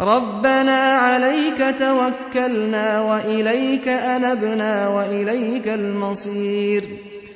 ربنا عليك توكلنا وإليك أنبنا وإليك المصير